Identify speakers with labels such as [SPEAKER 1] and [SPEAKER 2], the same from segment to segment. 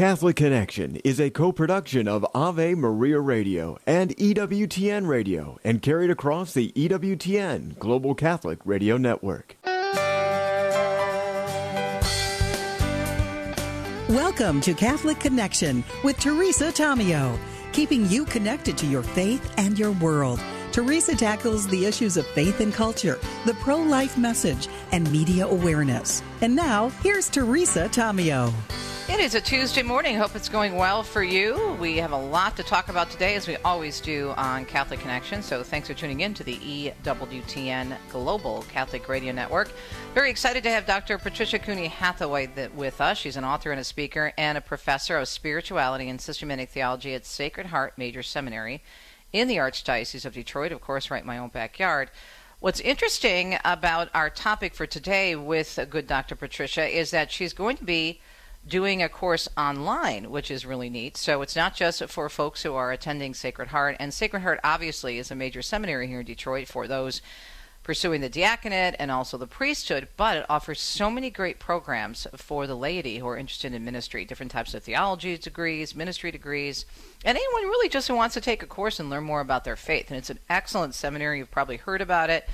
[SPEAKER 1] Catholic Connection is a co production of Ave Maria Radio and EWTN Radio and carried across the EWTN Global Catholic Radio Network.
[SPEAKER 2] Welcome to Catholic Connection with Teresa Tomeo, keeping you connected to your faith and your world. Teresa tackles the issues of faith and culture, the pro life message, and media awareness. And now, here's Teresa Tomeo.
[SPEAKER 3] It is a Tuesday morning. Hope it's going well for you. We have a lot to talk about today, as we always do on Catholic Connection. So thanks for tuning in to the EWTN Global Catholic Radio Network. Very excited to have Dr. Patricia Cooney Hathaway with us. She's an author and a speaker and a professor of spirituality and systematic theology at Sacred Heart Major Seminary in the Archdiocese of Detroit, of course, right in my own backyard. What's interesting about our topic for today with good Dr. Patricia is that she's going to be doing a course online, which is really neat. So it's not just for folks who are attending Sacred Heart, and Sacred Heart obviously is a major seminary here in Detroit for those pursuing the diaconate and also the priesthood, but it offers so many great programs for the laity who are interested in ministry, different types of theology degrees, ministry degrees, and anyone really just who wants to take a course and learn more about their faith. And it's an excellent seminary. You've probably heard about it.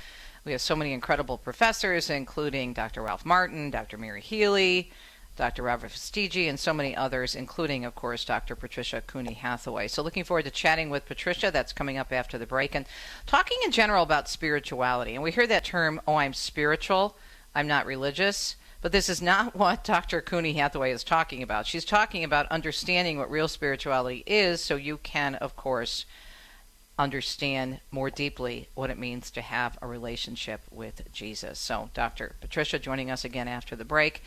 [SPEAKER 3] We have so many incredible professors, including Dr. Ralph Martin, Dr. Mary Healy, Dr. Robert Fastiggi, and so many others, including, of course, Dr. Patricia Cooney Hathaway. So, looking forward to chatting with Patricia. That's coming up after the break. And talking in general about spirituality. And we hear that term, oh, I'm spiritual, I'm not religious. But this is not what Dr. Cooney Hathaway is talking about. She's talking about understanding what real spirituality is so you can, of course, understand more deeply what it means to have a relationship with Jesus. So, Dr. Patricia joining us again after the break.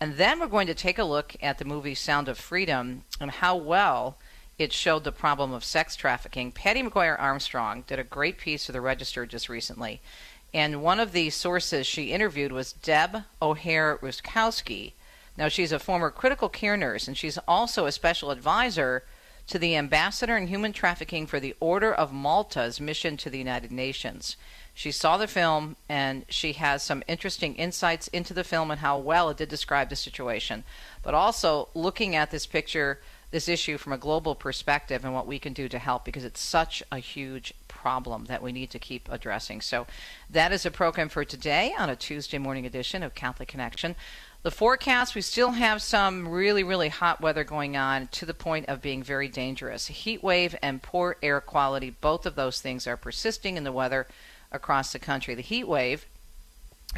[SPEAKER 3] And then we're going to take a look at the movie Sound of Freedom and how well it showed the problem of sex trafficking. Patti Maguire Armstrong did a great piece for the Register just recently. And one of the sources she interviewed was Deb O'Hara-Rusckowski. Now, she's a former critical care nurse, and she's also a special advisor to the ambassador in human trafficking for the Order of Malta's mission to the United Nations. She saw the film and she has some interesting insights into the film and how well it did describe the situation. But also looking at this picture, this issue from a global perspective and what we can do to help because it's such a huge problem that we need to keep addressing. So that is a program for today on a Tuesday morning edition of Catholic Connection. The forecast, we still have some really, really hot weather going on to the point of being very dangerous. Heat wave and poor air quality, both of those things are persisting in the weather across the country. The heat wave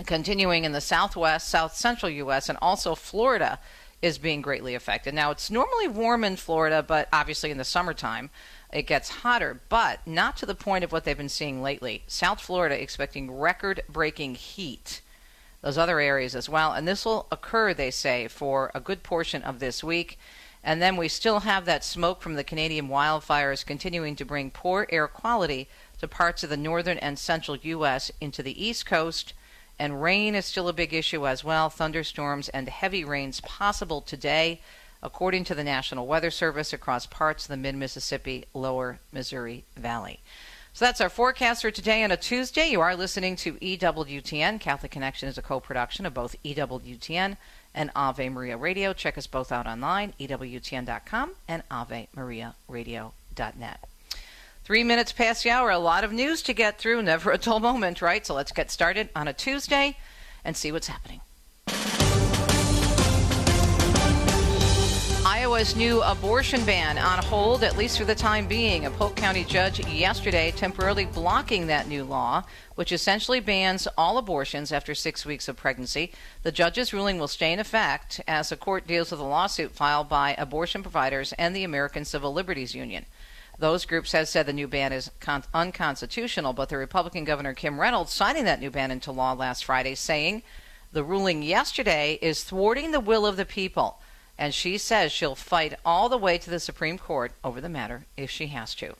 [SPEAKER 3] continuing in the southwest, south central U.S., and also Florida is being greatly affected. Now, it's normally warm in Florida, but obviously in the summertime it gets hotter, but not to the point of what they've been seeing lately. South Florida expecting record breaking heat. Those other areas as well. And this will occur, they say, for a good portion of this week. And then we still have that smoke from the Canadian wildfires continuing to bring poor air quality to parts of the northern and central U.S. into the East Coast. And rain is still a big issue as well. Thunderstorms and heavy rains possible today, according to the National Weather Service, across parts of the mid Mississippi, lower Missouri Valley. So that's our forecast for today on a Tuesday. You are listening to EWTN. Catholic Connection is a co production of both EWTN and Ave Maria Radio. Check us both out online, EWTN.com and AveMariaRadio.net. Three minutes past the hour, a lot of news to get through, never a dull moment, right? So let's get started on a Tuesday and see what's happening. Iowa's new abortion ban on hold, at least for the time being. A Polk County judge yesterday temporarily blocking that new law, which essentially bans all abortions after six weeks of pregnancy. The judge's ruling will stay in effect as the court deals with a lawsuit filed by abortion providers and the American Civil Liberties Union. Those groups have said the new ban is con- unconstitutional, but the Republican Governor Kim Reynolds signing that new ban into law last Friday, saying the ruling yesterday is thwarting the will of the people, and she says she'll fight all the way to the Supreme Court over the matter if she has to.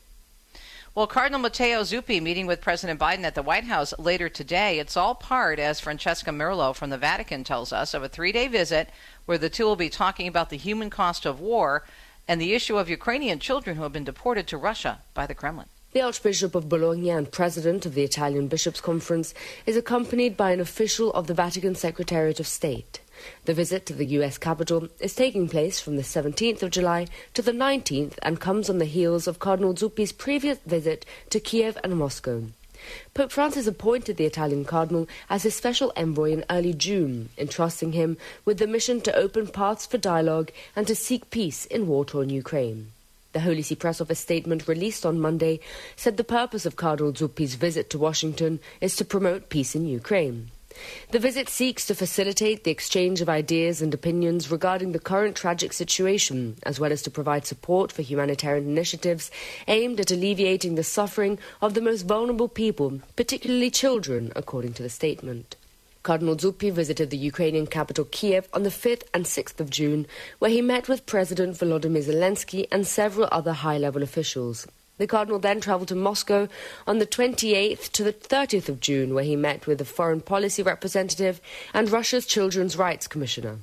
[SPEAKER 3] Well, Cardinal Matteo Zuppi meeting with President Biden at the White House later today. It's all part, as Francesca Merlo from the Vatican tells us, of a three day visit where the two will be talking about the human cost of war and the issue of Ukrainian children who have been deported to Russia by the Kremlin.
[SPEAKER 4] The Archbishop of Bologna and President of the Italian Bishops' Conference is accompanied by an official of the Vatican Secretariat of State. The visit to the U.S. capital is taking place from the 17th of July to the 19th and comes on the heels of Cardinal Zuppi's previous visit to Kiev and Moscow. Pope Francis appointed the Italian cardinal as his special envoy in early June, entrusting him with the mission to open paths for dialogue and to seek peace in war torn Ukraine. The Holy See Press Office statement released on Monday said the purpose of Cardinal Zuppi's visit to Washington is to promote peace in Ukraine. The visit seeks to facilitate the exchange of ideas and opinions regarding the current tragic situation, as well as to provide support for humanitarian initiatives aimed at alleviating the suffering of the most vulnerable people, particularly children, according to the statement. Cardinal Zuppi visited the Ukrainian capital Kiev on the 5th and 6th of June, where he met with President Volodymyr Zelensky and several other high level officials. The Cardinal then travelled to Moscow on the 28th to the 30th of June, where he met with the foreign policy representative and Russia's Children's Rights Commissioner.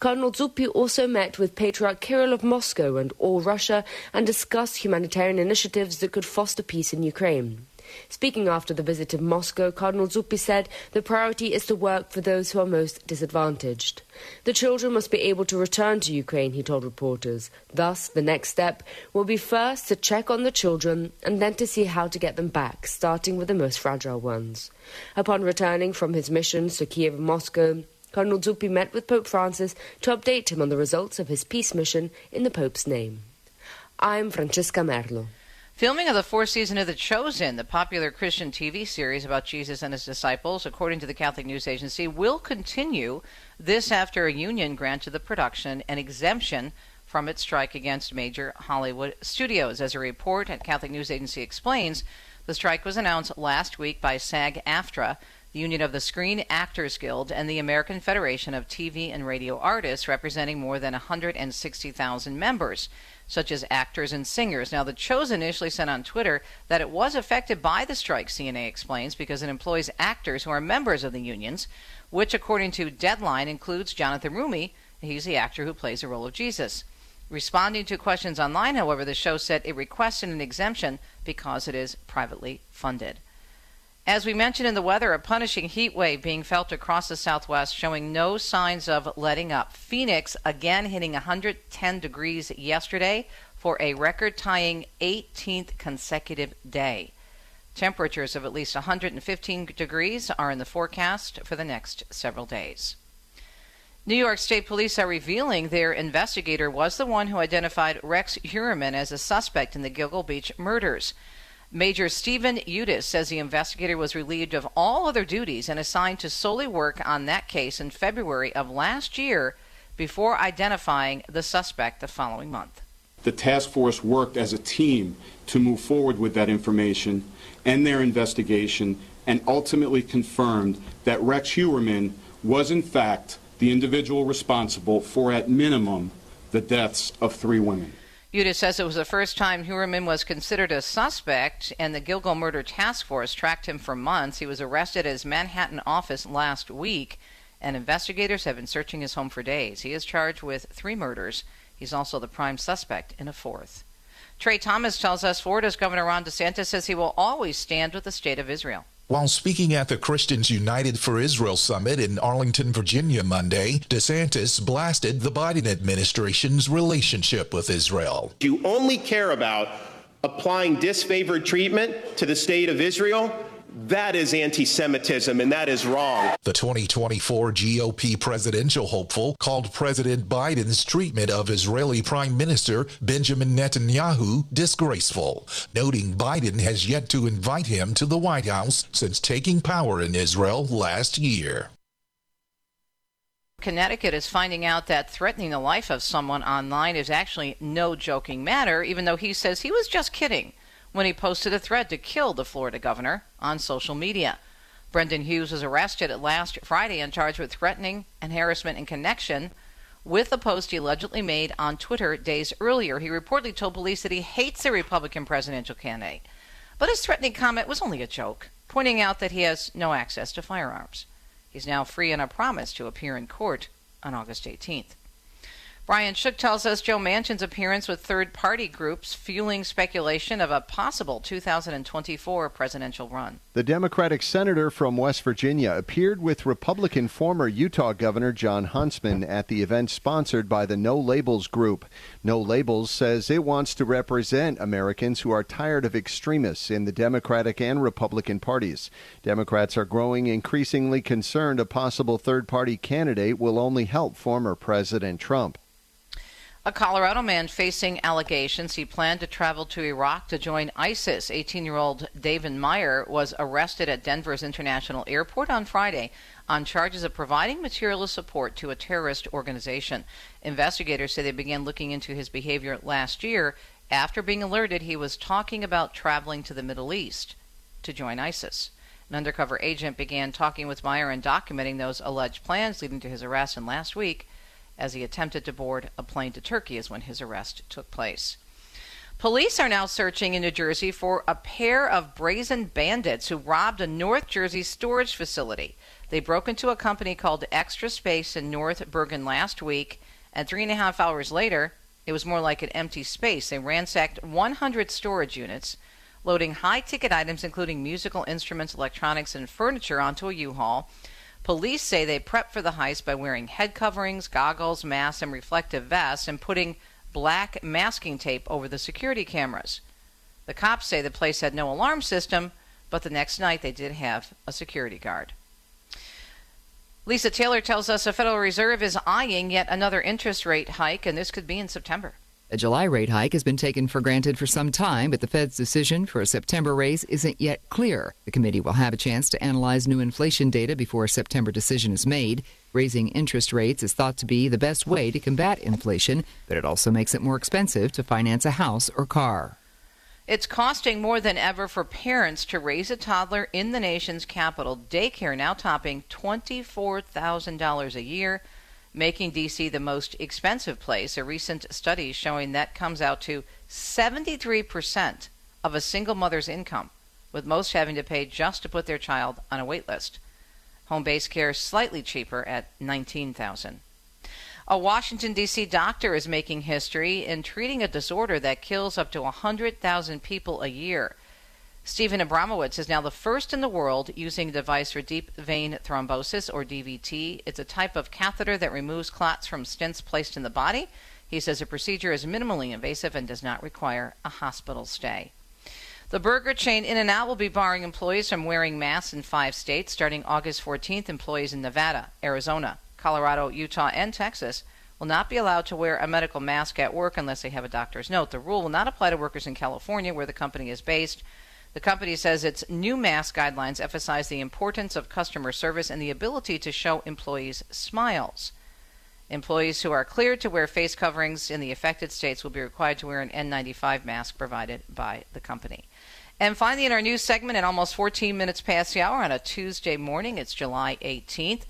[SPEAKER 4] Cardinal Zuppi also met with Patriarch Kirill of Moscow and all Russia and discussed humanitarian initiatives that could foster peace in Ukraine. Speaking after the visit to Moscow, Cardinal Zuppi said the priority is to work for those who are most disadvantaged. The children must be able to return to Ukraine, he told reporters. Thus, the next step will be first to check on the children and then to see how to get them back, starting with the most fragile ones. Upon returning from his missions to Kiev and Moscow, Cardinal Zuppi met with Pope Francis to update him on the results of his peace mission in the Pope's name. I'm Francesca Merlo.
[SPEAKER 3] Filming of the fourth season of The Chosen, the popular Christian TV series about Jesus and his disciples, according to the Catholic News Agency, will continue this after a union granted the production an exemption from its strike against major Hollywood studios. As a report at Catholic News Agency explains, the strike was announced last week by SAG AFTRA, the Union of the Screen Actors Guild, and the American Federation of TV and Radio Artists, representing more than 160,000 members such as actors and singers. Now, The Chosen initially said on Twitter that it was affected by the strike, CNA explains, because it employs actors who are members of the unions, which, according to Deadline, includes Jonathan Roumie. He's the actor who plays the role of Jesus. Responding to questions online, however, the show said it requested an exemption because it is privately funded. As we mentioned in the weather, a punishing heat wave being felt across the southwest, showing no signs of letting up. Phoenix again hitting 110 degrees yesterday for a record tying 18th consecutive day. Temperatures of at least 115 degrees are in the forecast for the next several days. New York State Police are revealing their investigator was the one who identified Rex Heuermann as a suspect in the Gilgo Beach murders. Major Stephen Udis says the investigator was relieved of all other duties and assigned to solely work on that case in February of last year before identifying the suspect the following month.
[SPEAKER 5] The task force worked as a team to move forward with that information and their investigation and ultimately confirmed that Rex Heuermann was in fact the individual responsible for at minimum the deaths of three women.
[SPEAKER 3] Udis says it was the first time Heuermann was considered a suspect, and the Gilgo Murder Task Force tracked him for months. He was arrested at his Manhattan office last week, and investigators have been searching his home for days. He is charged with three murders. He's also the prime suspect in a fourth. Trey Thomas tells us Florida's Governor Ron DeSantis says he will always stand with the state of Israel.
[SPEAKER 6] While speaking at the Christians United for Israel summit in Arlington, Virginia Monday, DeSantis blasted the Biden administration's relationship with Israel.
[SPEAKER 7] You only care about applying disfavored treatment to the state of Israel that is anti Semitism, and that is wrong.
[SPEAKER 6] The 2024 GOP presidential hopeful called President Biden's treatment of Israeli Prime Minister Benjamin Netanyahu disgraceful, noting Biden has yet to invite him to the White House since taking power in Israel last year.
[SPEAKER 3] Connecticut is finding out that threatening the life of someone online is actually no joking matter, even though he says he was just kidding when he posted a threat to kill the Florida governor on social media. Brendan Hughes was arrested at last Friday and charged with threatening and harassment in connection with a post he allegedly made on Twitter days earlier. He reportedly told police that he hates the Republican presidential candidate. But his threatening comment was only a joke, pointing out that he has no access to firearms. He's now free on a promise to appear in court on August 18th. Brian Shook tells us Joe Manchin's appearance with third party groups fueling speculation of a possible 2024 presidential run.
[SPEAKER 8] The Democratic senator from West Virginia appeared with Republican former Utah Governor Jon Huntsman at the event sponsored by the No Labels Group. No Labels says it wants to represent Americans who are tired of extremists in the Democratic and Republican parties. Democrats are growing increasingly concerned a possible third party candidate will only help former President Trump.
[SPEAKER 3] A Colorado man facing allegations he planned to travel to Iraq to join ISIS. 18 year old David Meyer was arrested at Denver's International Airport on Friday on charges of providing material support to a terrorist organization. Investigators say they began looking into his behavior last year after being alerted he was talking about traveling to the Middle East to join ISIS. An undercover agent began talking with Meyer and documenting those alleged plans leading to his arrest, and last week, as he attempted to board a plane to Turkey is when his arrest took place. Police are now searching in New Jersey for a pair of brazen bandits who robbed a North Jersey storage facility. They broke into a company called Extra Space in North Bergen last week, and three and a half hours later, it was more like an empty space. They ransacked 100 storage units, loading high ticket items including musical instruments, electronics, and furniture onto a U Haul. Police say they prepped for the heist by wearing head coverings, goggles, masks, and reflective vests and putting black masking tape over the security cameras. The cops say the place had no alarm system, but the next night they did have a security guard. Lisa Taylor tells us the Federal Reserve is eyeing yet another interest rate hike, and this could be in September.
[SPEAKER 9] A July rate hike has been taken for granted for some time, but the Fed's decision for a September raise isn't yet clear. The committee will have a chance to analyze new inflation data before a September decision is made. Raising interest rates is thought to be the best way to combat inflation, but it also makes it more expensive to finance a house or car.
[SPEAKER 3] It's costing more than ever for parents to raise a toddler in the nation's capital. Daycare now topping $24,000 a year making D.C. the most expensive place. A recent study showing that comes out to 73% of a single mother's income, with most having to pay just to put their child on a wait list. Home-based care is slightly cheaper at 19,000. A Washington D.C. doctor is making history in treating a disorder that kills up to 100,000 people a year. Stephen Abramowitz is now the first in the world using a device for deep vein thrombosis, or DVT. It's a type of catheter that removes clots from stents placed in the body. He says the procedure is minimally invasive and does not require a hospital stay. The burger chain In N Out will be barring employees from wearing masks in five states. Starting August 14th, employees in Nevada, Arizona, Colorado, Utah, and Texas will not be allowed to wear a medical mask at work unless they have a doctor's note. The rule will not apply to workers in California, where the company is based. The company says its new mask guidelines emphasize the importance of customer service and the ability to show employees smiles. Employees who are cleared to wear face coverings in the affected states will be required to wear an N95 mask provided by the company. And finally, in our news segment, at almost 14 minutes past the hour on a Tuesday morning, it's July 18th,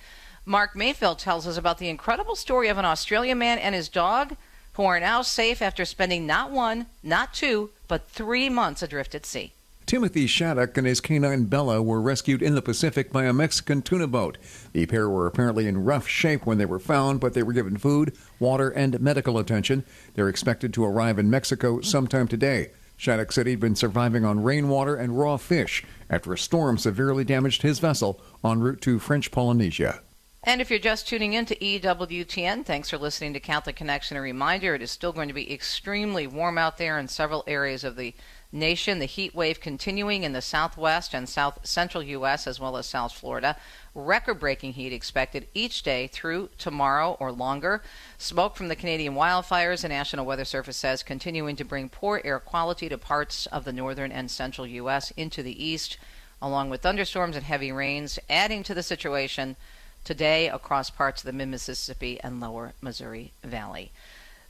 [SPEAKER 3] Mark Mayfield tells us about the incredible story of an Australian man and his dog who are now safe after spending not one, not two, but three months adrift at sea.
[SPEAKER 10] Timothy Shaddock and his canine Bella were rescued in the Pacific by a Mexican tuna boat. The pair were apparently in rough shape when they were found, but they were given food, water, and medical attention. They're expected to arrive in Mexico sometime today. Shaddock said he'd been surviving on rainwater and raw fish after a storm severely damaged his vessel en route to French Polynesia.
[SPEAKER 3] And if you're just tuning in to EWTN, thanks for listening to Catholic Connection. A reminder it is still going to be extremely warm out there in several areas of the nation. The heat wave continuing in the southwest and south central U.S. as well as South Florida. Record breaking heat expected each day through tomorrow or longer. Smoke from the Canadian wildfires, the National Weather Service says, continuing to bring poor air quality to parts of the northern and central U.S. into the east, along with thunderstorms and heavy rains, adding to the situation today across parts of the mid Mississippi and lower Missouri Valley.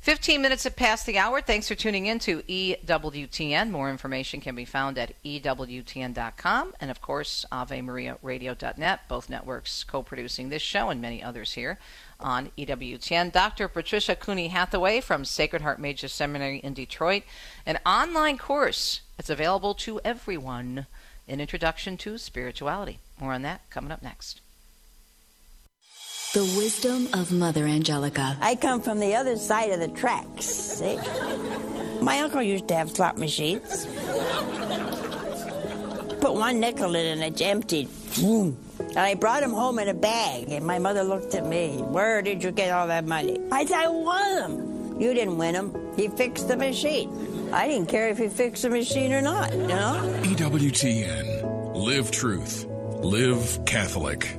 [SPEAKER 3] 15 minutes have passed the hour. Thanks for tuning in to EWTN. More information can be found at EWTN.com and, of course, AveMariaRadio.net, both networks co producing this show and many others here on EWTN. Dr. Patricia Cooney Hathaway from Sacred Heart Major Seminary in Detroit, an online course that's available to everyone, an introduction to spirituality. More on that coming up next.
[SPEAKER 11] The wisdom of Mother Angelica.
[SPEAKER 12] I come from the other side of the tracks. See? My uncle used to have slot machines. put one nickel in and it's empty. And I brought him home in a bag, and my mother looked at me. Where did you get all that money? I said, I won them. You didn't win them. He fixed the machine. I didn't care if he fixed the machine or not, you know?
[SPEAKER 13] EWTN. Live truth. Live Catholic.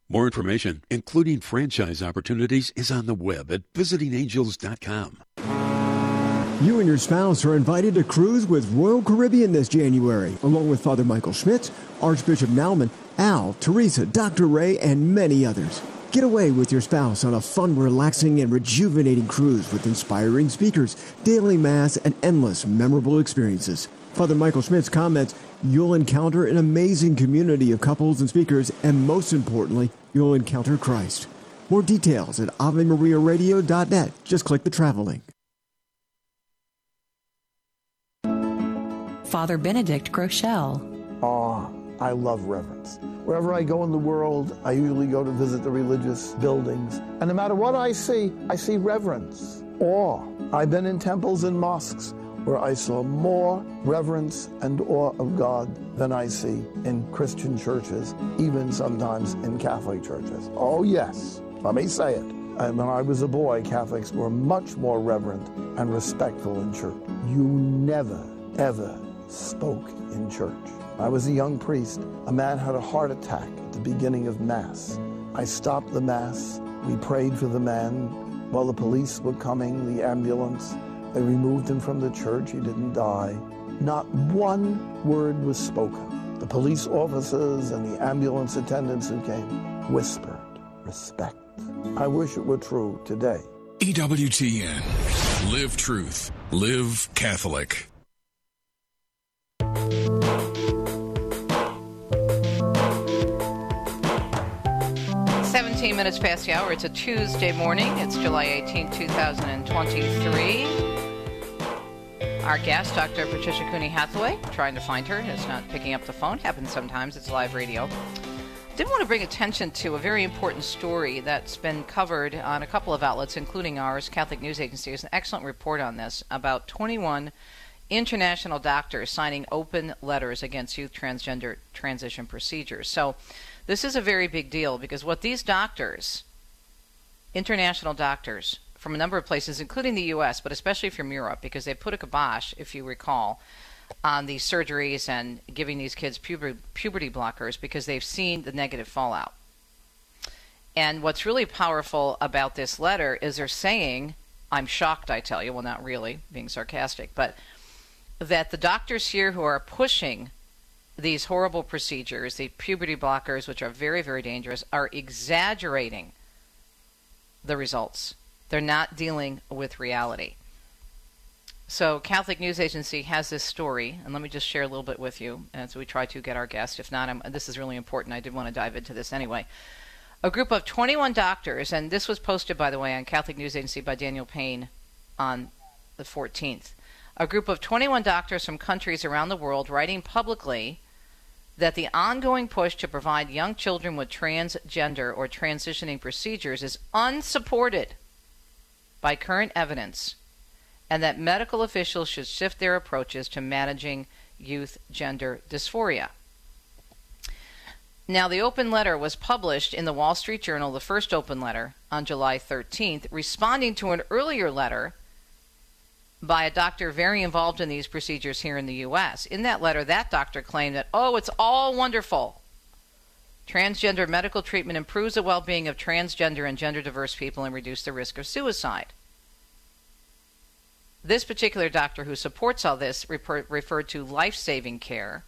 [SPEAKER 14] More information, including franchise opportunities, is on the web at visitingangels.com.
[SPEAKER 15] You and your spouse are invited to cruise with Royal Caribbean this January, along with Father Michael Schmitz, Archbishop Naumann, Al, Teresa, Dr. Ray, and many others. Get away with your spouse on a fun, relaxing, and rejuvenating cruise with inspiring speakers, daily mass, and endless memorable experiences. Father Michael Schmitz comments, You'll encounter an amazing community of couples and speakers, and most importantly, you'll encounter Christ. More details at AveMariaRadio.net. Just click the travel link.
[SPEAKER 16] Father Benedict Groeschel.
[SPEAKER 17] Ah, I love reverence. Wherever I go in the world, I usually go to visit the religious buildings. And no matter what I see, I see reverence, awe. I've been in temples and mosques where I saw more reverence and awe of God than I see in Christian churches, even sometimes in Catholic churches. Oh, yes, let me say it. And when I was a boy, Catholics were much more reverent and respectful in church. You never, ever spoke in church. I was a young priest. A man had a heart attack at the beginning of Mass. I stopped the Mass. We prayed for the man while the police were coming, the ambulance. They removed him from the church. He didn't die. Not one word was spoken. The police officers and the ambulance attendants who came whispered respect. I wish it were true today.
[SPEAKER 13] EWTN. Live truth. Live Catholic.
[SPEAKER 3] 17 minutes past the hour. It's a Tuesday morning. It's July 18, 2023. Our guest, Dr. Patricia Cooney Hathaway, trying to find her, is not picking up the phone. Happens sometimes. It's live radio. Did want to bring attention to a very important story that's been covered on a couple of outlets, including ours. Catholic News Agency has an excellent report on this about 21 international doctors signing open letters against youth transgender transition procedures. So, this is a very big deal because what these doctors, international doctors from a number of places, including the U.S., but especially from Europe, because they put a kibosh, if you recall, on these surgeries and giving these kids puber- puberty blockers because they've seen the negative fallout. And what's really powerful about this letter is they're saying, I'm shocked, I tell you, well, not really, being sarcastic, but that the doctors here who are pushing these horrible procedures, the puberty blockers, which are very, very dangerous, are exaggerating the results. They're not dealing with reality. So, Catholic News Agency has this story, and let me just share a little bit with you as we try to get our guest. If not, I'm, this is really important. I did want to dive into this anyway. A group of 21 doctors, and this was posted, by the way, on Catholic News Agency by Daniel Payne on the 14th. A group of 21 doctors from countries around the world writing publicly that the ongoing push to provide young children with transgender or transitioning procedures is unsupported by current evidence and that medical officials should shift their approaches to managing youth gender dysphoria. Now, the open letter was published in the Wall Street Journal, the first open letter, on July 13th, responding to an earlier letter by a doctor very involved in these procedures here in the U.S. In that letter, that doctor claimed that, oh, it's all wonderful. Transgender medical treatment improves the well being of transgender and gender diverse people and reduces the risk of suicide. This particular doctor who supports all this refer- referred to life saving care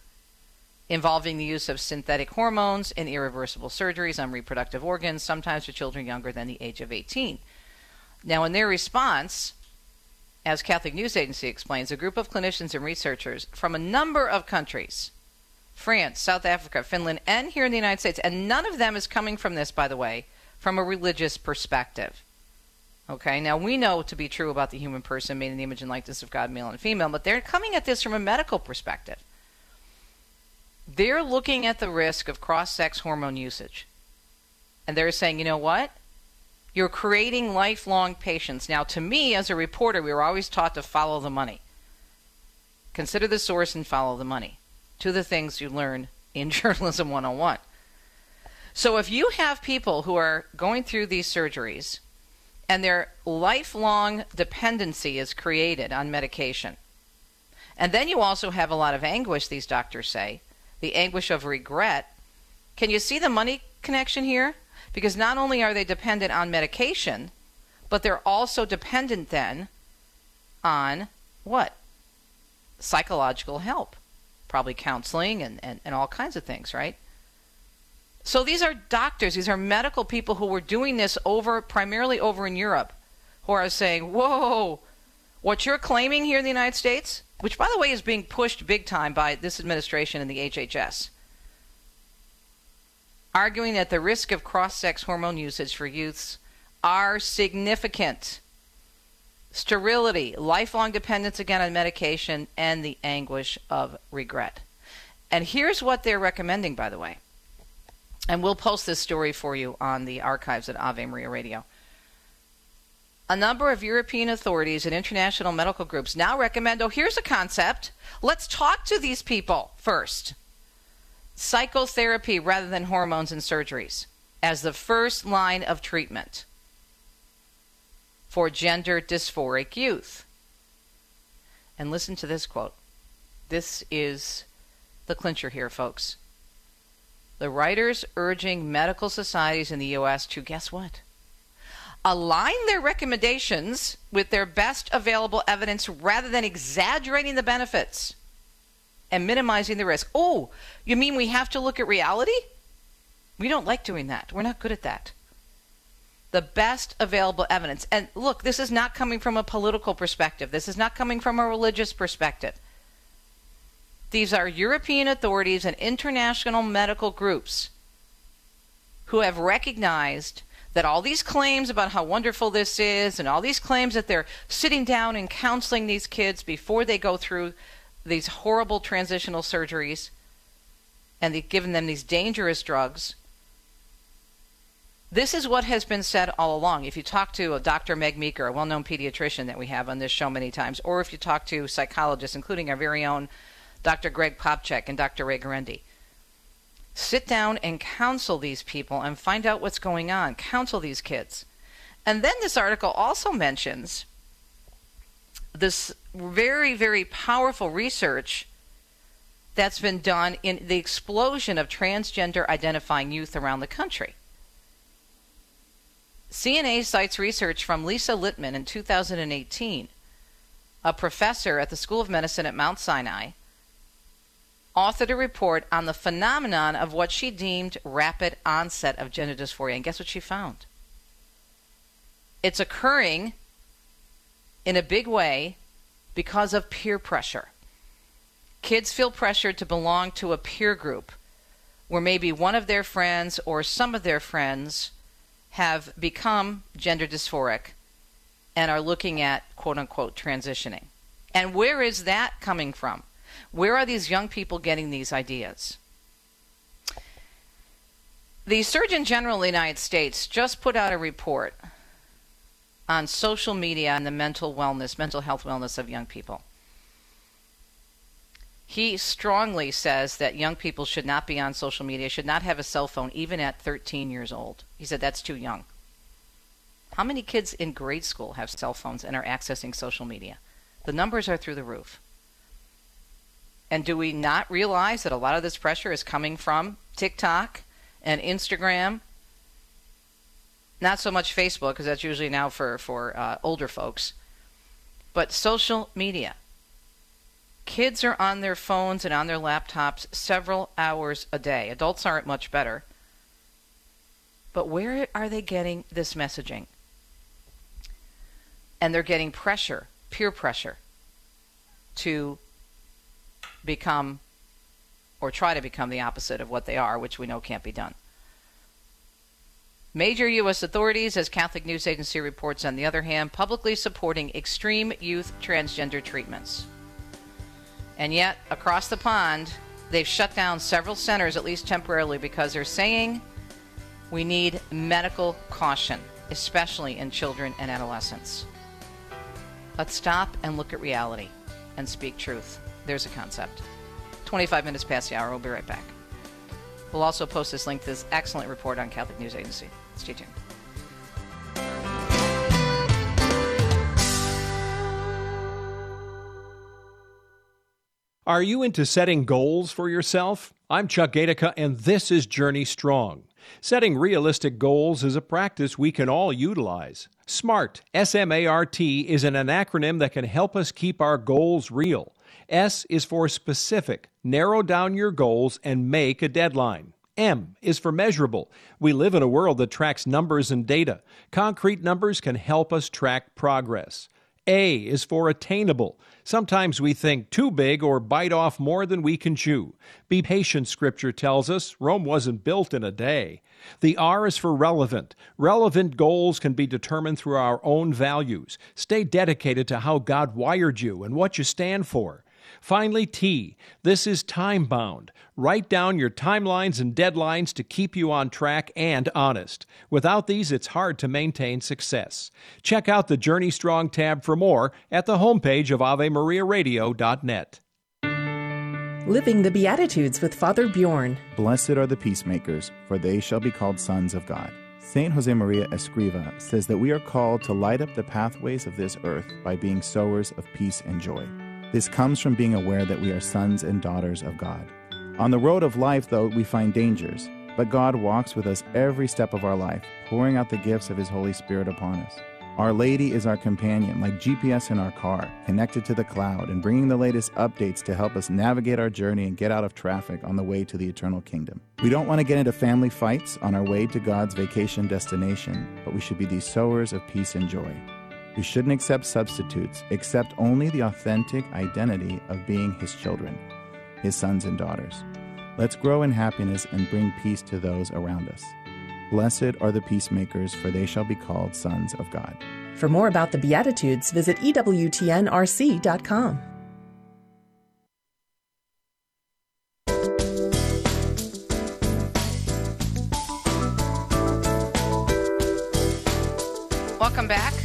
[SPEAKER 3] involving the use of synthetic hormones and irreversible surgeries on reproductive organs, sometimes for children younger than the age of 18. Now, in their response, as Catholic News Agency explains, a group of clinicians and researchers from a number of countries France, South Africa, Finland, and here in the United States, and none of them is coming from this, by the way, from a religious perspective. Okay, now we know to be true about the human person made in the image and likeness of God, male and female, but they're coming at this from a medical perspective. They're looking at the risk of cross sex hormone usage. And they're saying, you know what? You're creating lifelong patients. Now, to me, as a reporter, we were always taught to follow the money. Consider the source and follow the money. Of the things you learn in Journalism 101. So, if you have people who are going through these surgeries and their lifelong dependency is created on medication. And then you also have a lot of anguish, these doctors say, the anguish of regret. Can you see the money connection here? Because not only are they dependent on medication, but they're also dependent then on what? Psychological help, probably counseling and, and, and all kinds of things, right? So these are doctors, these are medical people who were doing this over primarily over in Europe, who are saying, "Whoa, what you're claiming here in the United States, which by the way is being pushed big time by this administration and the HHS, arguing that the risk of cross-sex hormone usage for youths are significant." Sterility, lifelong dependence again on medication, and the anguish of regret. And here's what they're recommending, by the way. And we'll post this story for you on the archives at Ave Maria Radio. A number of European authorities and international medical groups now recommend oh, here's a concept. Let's talk to these people first. Psychotherapy rather than hormones and surgeries as the first line of treatment for gender dysphoric youth. And listen to this quote. This is the clincher here, folks the writers urging medical societies in the U.S. to guess what? Align their recommendations with their best available evidence rather than exaggerating the benefits and minimizing the risk. Oh, you mean we have to look at reality? We don't like doing that. We're not good at that. The best available evidence. And look, this is not coming from a political perspective. This is not coming from a religious perspective. These are European authorities and international medical groups who have recognized that all these claims about how wonderful this is and all these claims that they're sitting down and counseling these kids before they go through these horrible transitional surgeries and they've given them these dangerous drugs. This is what has been said all along. If you talk to a Dr. Meg Meeker, a well known pediatrician that we have on this show many times, or if you talk to psychologists, including our very own Dr. Greg Popcak and Dr. Ray Guarendi. Sit down and counsel these people and find out what's going on. Counsel these kids. And then this article also mentions this very, very powerful research that's been done in the explosion of transgender identifying youth around the country. CNA cites research from Lisa Littman in 2018, a professor at the School of Medicine at Mount Sinai, authored a report on the phenomenon of what she deemed rapid onset of gender dysphoria. And guess what she found? It's occurring in a big way because of peer pressure. Kids feel pressured to belong to a peer group where maybe one of their friends or some of their friends have become gender dysphoric and are looking at quote unquote transitioning. And where is that coming from? Where are these young people getting these ideas? The Surgeon General of the United States just put out a report on social media and the mental wellness, mental health wellness of young people. He strongly says that young people should not be on social media, should not have a cell phone even at 13 years old. He said that's too young. How many kids in grade school have cell phones and are accessing social media? The numbers are through the roof. And do we not realize that a lot of this pressure is coming from TikTok and Instagram. Not so much Facebook, because that's usually now for, for uh, older folks, but social media. Kids are on their phones and on their laptops several hours a day. Adults aren't much better. But where are they getting this messaging? And they're getting pressure, peer pressure, to become or try to become the opposite of what they are, which we know can't be done. Major U.S. authorities, as Catholic News Agency reports, on the other hand, publicly supporting extreme youth transgender treatments. And yet, across the pond, they've shut down several centers, at least temporarily, because they're saying we need medical caution, especially in children and adolescents. Let's stop and look at reality and speak truth. There's a concept. 25 minutes past the hour. We'll be right back. We'll also post this link to this excellent report on Catholic News Agency. Stay tuned.
[SPEAKER 18] Are you into setting goals for yourself? I'm Chuck Gatica, and this is Journey Strong. Setting realistic goals is a practice we can all utilize. SMART, S M A R T, is an acronym that can help us keep our goals real. S is for specific, narrow down your goals and make a deadline. M is for measurable. We live in a world that tracks numbers and data. Concrete numbers can help us track progress. A is for attainable. Sometimes we think too big or bite off more than we can chew. Be patient, Scripture tells us. Rome wasn't built in a day. The R is for relevant. Relevant goals can be determined through our own values. Stay dedicated to how God wired you and what you stand for. Finally, T. This is time bound. Write down your timelines and deadlines to keep you on track and honest. Without these, it's hard to maintain success. Check out the Journey Strong tab for more at the homepage of AveMariaRadio.net.
[SPEAKER 19] Living the Beatitudes with Father Bjorn.
[SPEAKER 20] Blessed are the peacemakers, for they shall be called sons of God. Saint Josemaria Escriva says that we are called to light up the pathways of this earth by being sowers of peace and joy. This comes from being aware that we are sons and daughters of God. On the road of life, though, we find dangers, but God walks with us every step of our life, pouring out the gifts of His Holy Spirit upon us. Our Lady is our companion, like GPS in our car, connected to the cloud and bringing the latest updates to help us navigate our journey and get out of traffic on the way to the eternal kingdom. We don't want to get into family fights on our way to God's vacation destination, but we should be these sowers of peace and joy. We shouldn't accept substitutes, accept only the authentic identity of being His children, His sons and daughters. Let's grow in happiness and bring peace to those around us. Blessed are the peacemakers, for they shall be called sons of God.
[SPEAKER 19] For more about the Beatitudes, visit EWTNRC.com.
[SPEAKER 3] Welcome back.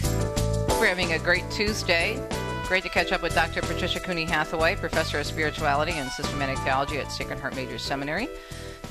[SPEAKER 3] Having a great Tuesday. Great to catch up with Dr. Patricia Cooney Hathaway, professor of spirituality and systematic theology at Sacred Heart Major Seminary.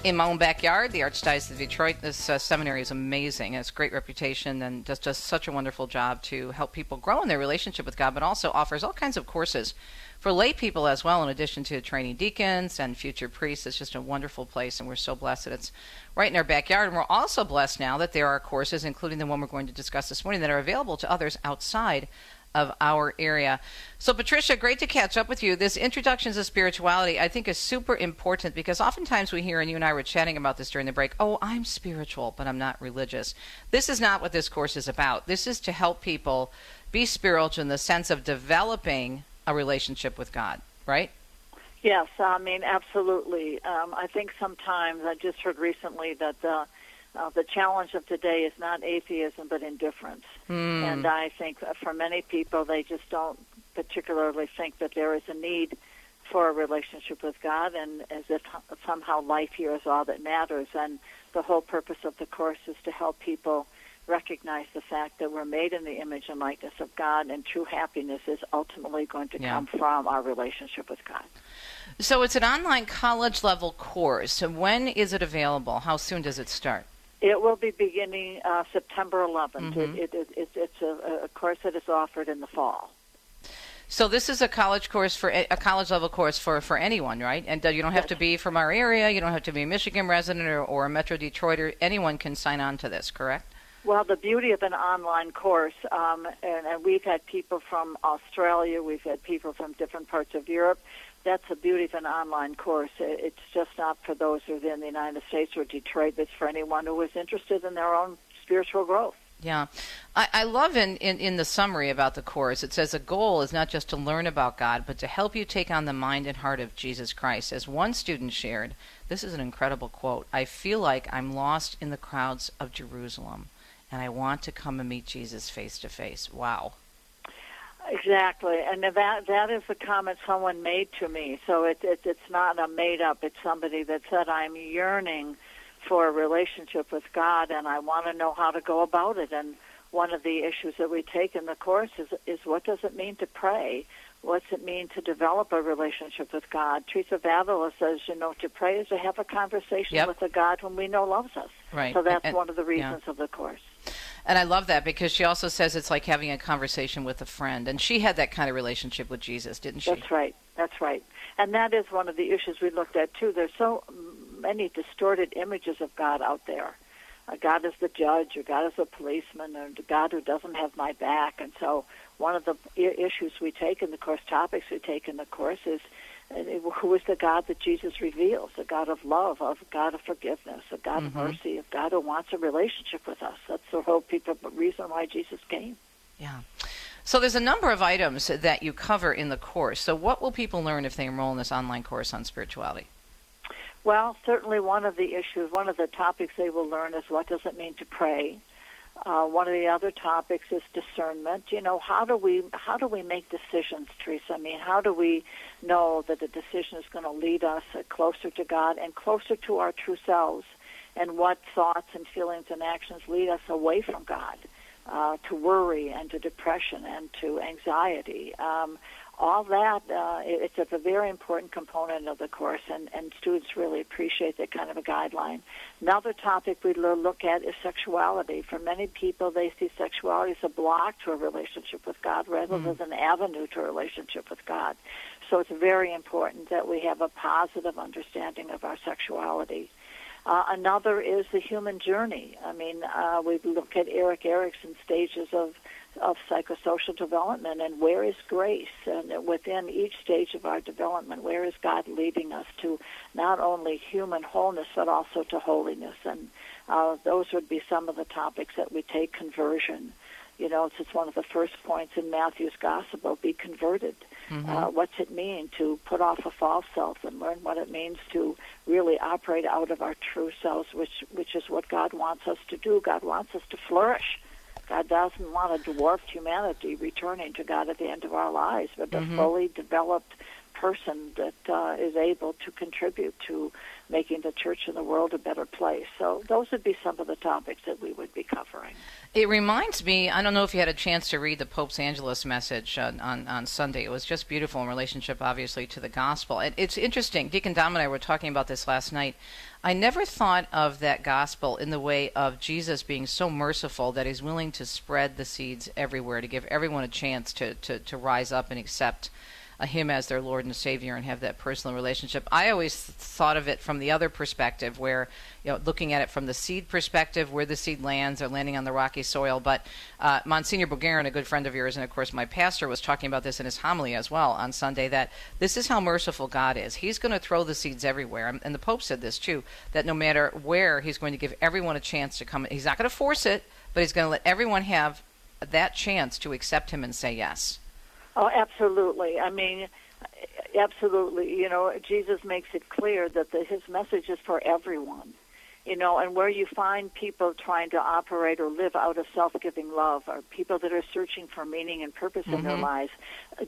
[SPEAKER 3] In my own backyard, the Archdiocese of Detroit, this uh, seminary is amazing. It has great reputation and does such a wonderful job to help people grow in their relationship with God, but also offers all kinds of courses for lay people as well, in addition to training deacons and future priests. It's just a wonderful place, and we're so blessed that it's right in our backyard. And we're also blessed now that there are courses, including the one we're going to discuss this morning, that are available to others outside of our area. So, Patricia, great to catch up with you. This introductions to spirituality, I think, is super important because oftentimes we hear, and you and I were chatting about this during the break, oh, I'm spiritual, but I'm not religious. This is not what this course is about. This is to help people be spiritual in the sense of developing a relationship with God, right?
[SPEAKER 21] Yes, I mean, absolutely. Um, I think sometimes, I just heard recently that the uh, the challenge of today is not atheism but indifference.
[SPEAKER 3] Hmm.
[SPEAKER 21] And I think for many people, they just don't particularly think that there is a need for a relationship with God, and as if somehow life here is all that matters. And the whole purpose of the course is to help people recognize the fact that we're made in the image and likeness of God, and true happiness is ultimately going to
[SPEAKER 3] Yeah.
[SPEAKER 21] come from our relationship with God.
[SPEAKER 3] So, it's an online college level course. So, when is it available? How soon does it start?
[SPEAKER 21] It will be beginning uh, September 11th.
[SPEAKER 3] Mhm.
[SPEAKER 21] It, it, it, it's it's a, a course that is offered in the fall.
[SPEAKER 3] So this is a college course for a college level course for, for anyone, right? And uh, you don't have to be from our area. You don't have to be a Michigan resident or, or a Metro Detroiter. Anyone can sign on to this, correct?
[SPEAKER 21] Well, the beauty of an online course, um, and, and we've had people from Australia, we've had people from different parts of Europe. That's the beauty of an online course. It's just not for those within the United States or Detroit. It's for anyone who is interested in their own spiritual growth.
[SPEAKER 3] Yeah. I, I love in, in, in the summary about the course, it says a goal is not just to learn about God, but to help you take on the mind and heart of Jesus Christ. As one student shared, this is an incredible quote I feel like I'm lost in the crowds of Jerusalem, and I want to come and meet Jesus face to face. Wow.
[SPEAKER 21] Exactly, and that that is the comment someone made to me. So it, it it's not a made up. It's somebody that said I'm yearning for a relationship with God, and I want to know how to go about it. And one of the issues that we take in the course is is what does it mean to pray? What's it mean to develop a relationship with God? Teresa of Avila says, you know, to pray is to have a conversation
[SPEAKER 3] yep.
[SPEAKER 21] with a God whom we know loves us.
[SPEAKER 3] Right.
[SPEAKER 21] So that's
[SPEAKER 3] and,
[SPEAKER 21] one of the reasons
[SPEAKER 3] yeah.
[SPEAKER 21] of the course.
[SPEAKER 3] And I love that because she also says it's like having a conversation with a friend. And she had that kind of relationship with Jesus, didn't she?
[SPEAKER 21] That's right. That's right. And that is one of the issues we looked at, too. There's so many distorted images of God out there. Uh, God is the judge, or God is the policeman, or God who doesn't have my back. And so, one of the issues we take in the course, topics we take in the course, is who is the God that Jesus reveals? A God of love, a God of forgiveness, a God
[SPEAKER 3] Mm-hmm.
[SPEAKER 21] of mercy, a God who wants a relationship with us. That's the whole people, reason why Jesus came.
[SPEAKER 3] Yeah. So there's a number of items that you cover in the course. So what will people learn if they enroll in this online course on spirituality?
[SPEAKER 21] Well, certainly one of the issues, one of the topics they will learn is what does it mean to pray. Uh, one of the other topics is discernment. You know, how do we how do we make decisions, Teresa? I mean, how do we know that the decision is going to lead us closer to God and closer to our true selves, and what thoughts and feelings and actions lead us away from God, uh, to worry and to depression and to anxiety. Um, all that uh, it's a very important component of the course, and, and students really appreciate that kind of a guideline. Another topic we look at is sexuality. For many people, they see sexuality as a block to a relationship with God rather
[SPEAKER 3] Mm-hmm.
[SPEAKER 21] than an avenue to a relationship with God. So it's very important that we have a positive understanding of our sexuality. Uh, another is the human journey. I mean, uh, we look at Erik Erikson's stages of of psychosocial development and where is grace and within each stage of our development where is god leading us to not only human wholeness but also to holiness and uh, those would be some of the topics that we take conversion you know it's one of the first points in matthew's gospel be converted
[SPEAKER 3] Mm-hmm.
[SPEAKER 21] uh, what's it mean to put off a false self and learn what it means to really operate out of our true selves which which is what god wants us to do god wants us to flourish God doesn't want a dwarfed humanity returning to God at the end of our lives, but a
[SPEAKER 3] Mhm.
[SPEAKER 21] fully developed person that uh, is able to contribute to making the church and the world a better place. So those would be some of the topics that we would be covering.
[SPEAKER 3] It reminds me, I don't know if you had a chance to read the Pope's Angelus message on, on, on Sunday. It was just beautiful in relationship, obviously, to the gospel. And it's interesting. Deacon Dom and I were talking about this last night. I never thought of that gospel in the way of Jesus being so merciful that he's willing to spread the seeds everywhere, to give everyone a chance to, to, to rise up and accept him as their Lord and Savior and have that personal relationship. I always thought of it from the other perspective, where you know, looking at it from the seed perspective, where the seed lands, or landing on the rocky soil. But uh, Monsignor Bulgarin, a good friend of yours, and of course my pastor, was talking about this in his homily as well on Sunday. That this is how merciful God is. He's going to throw the seeds everywhere, and the Pope said this too. That no matter where, He's going to give everyone a chance to come. He's not going to force it, but He's going to let everyone have that chance to accept Him and say yes.
[SPEAKER 21] Oh, absolutely. I mean, absolutely. You know, Jesus makes it clear that the, his message is for everyone. You know, and where you find people trying to operate or live out of self-giving love, or people that are searching for meaning and purpose in their
[SPEAKER 3] Mhm.
[SPEAKER 21] lives,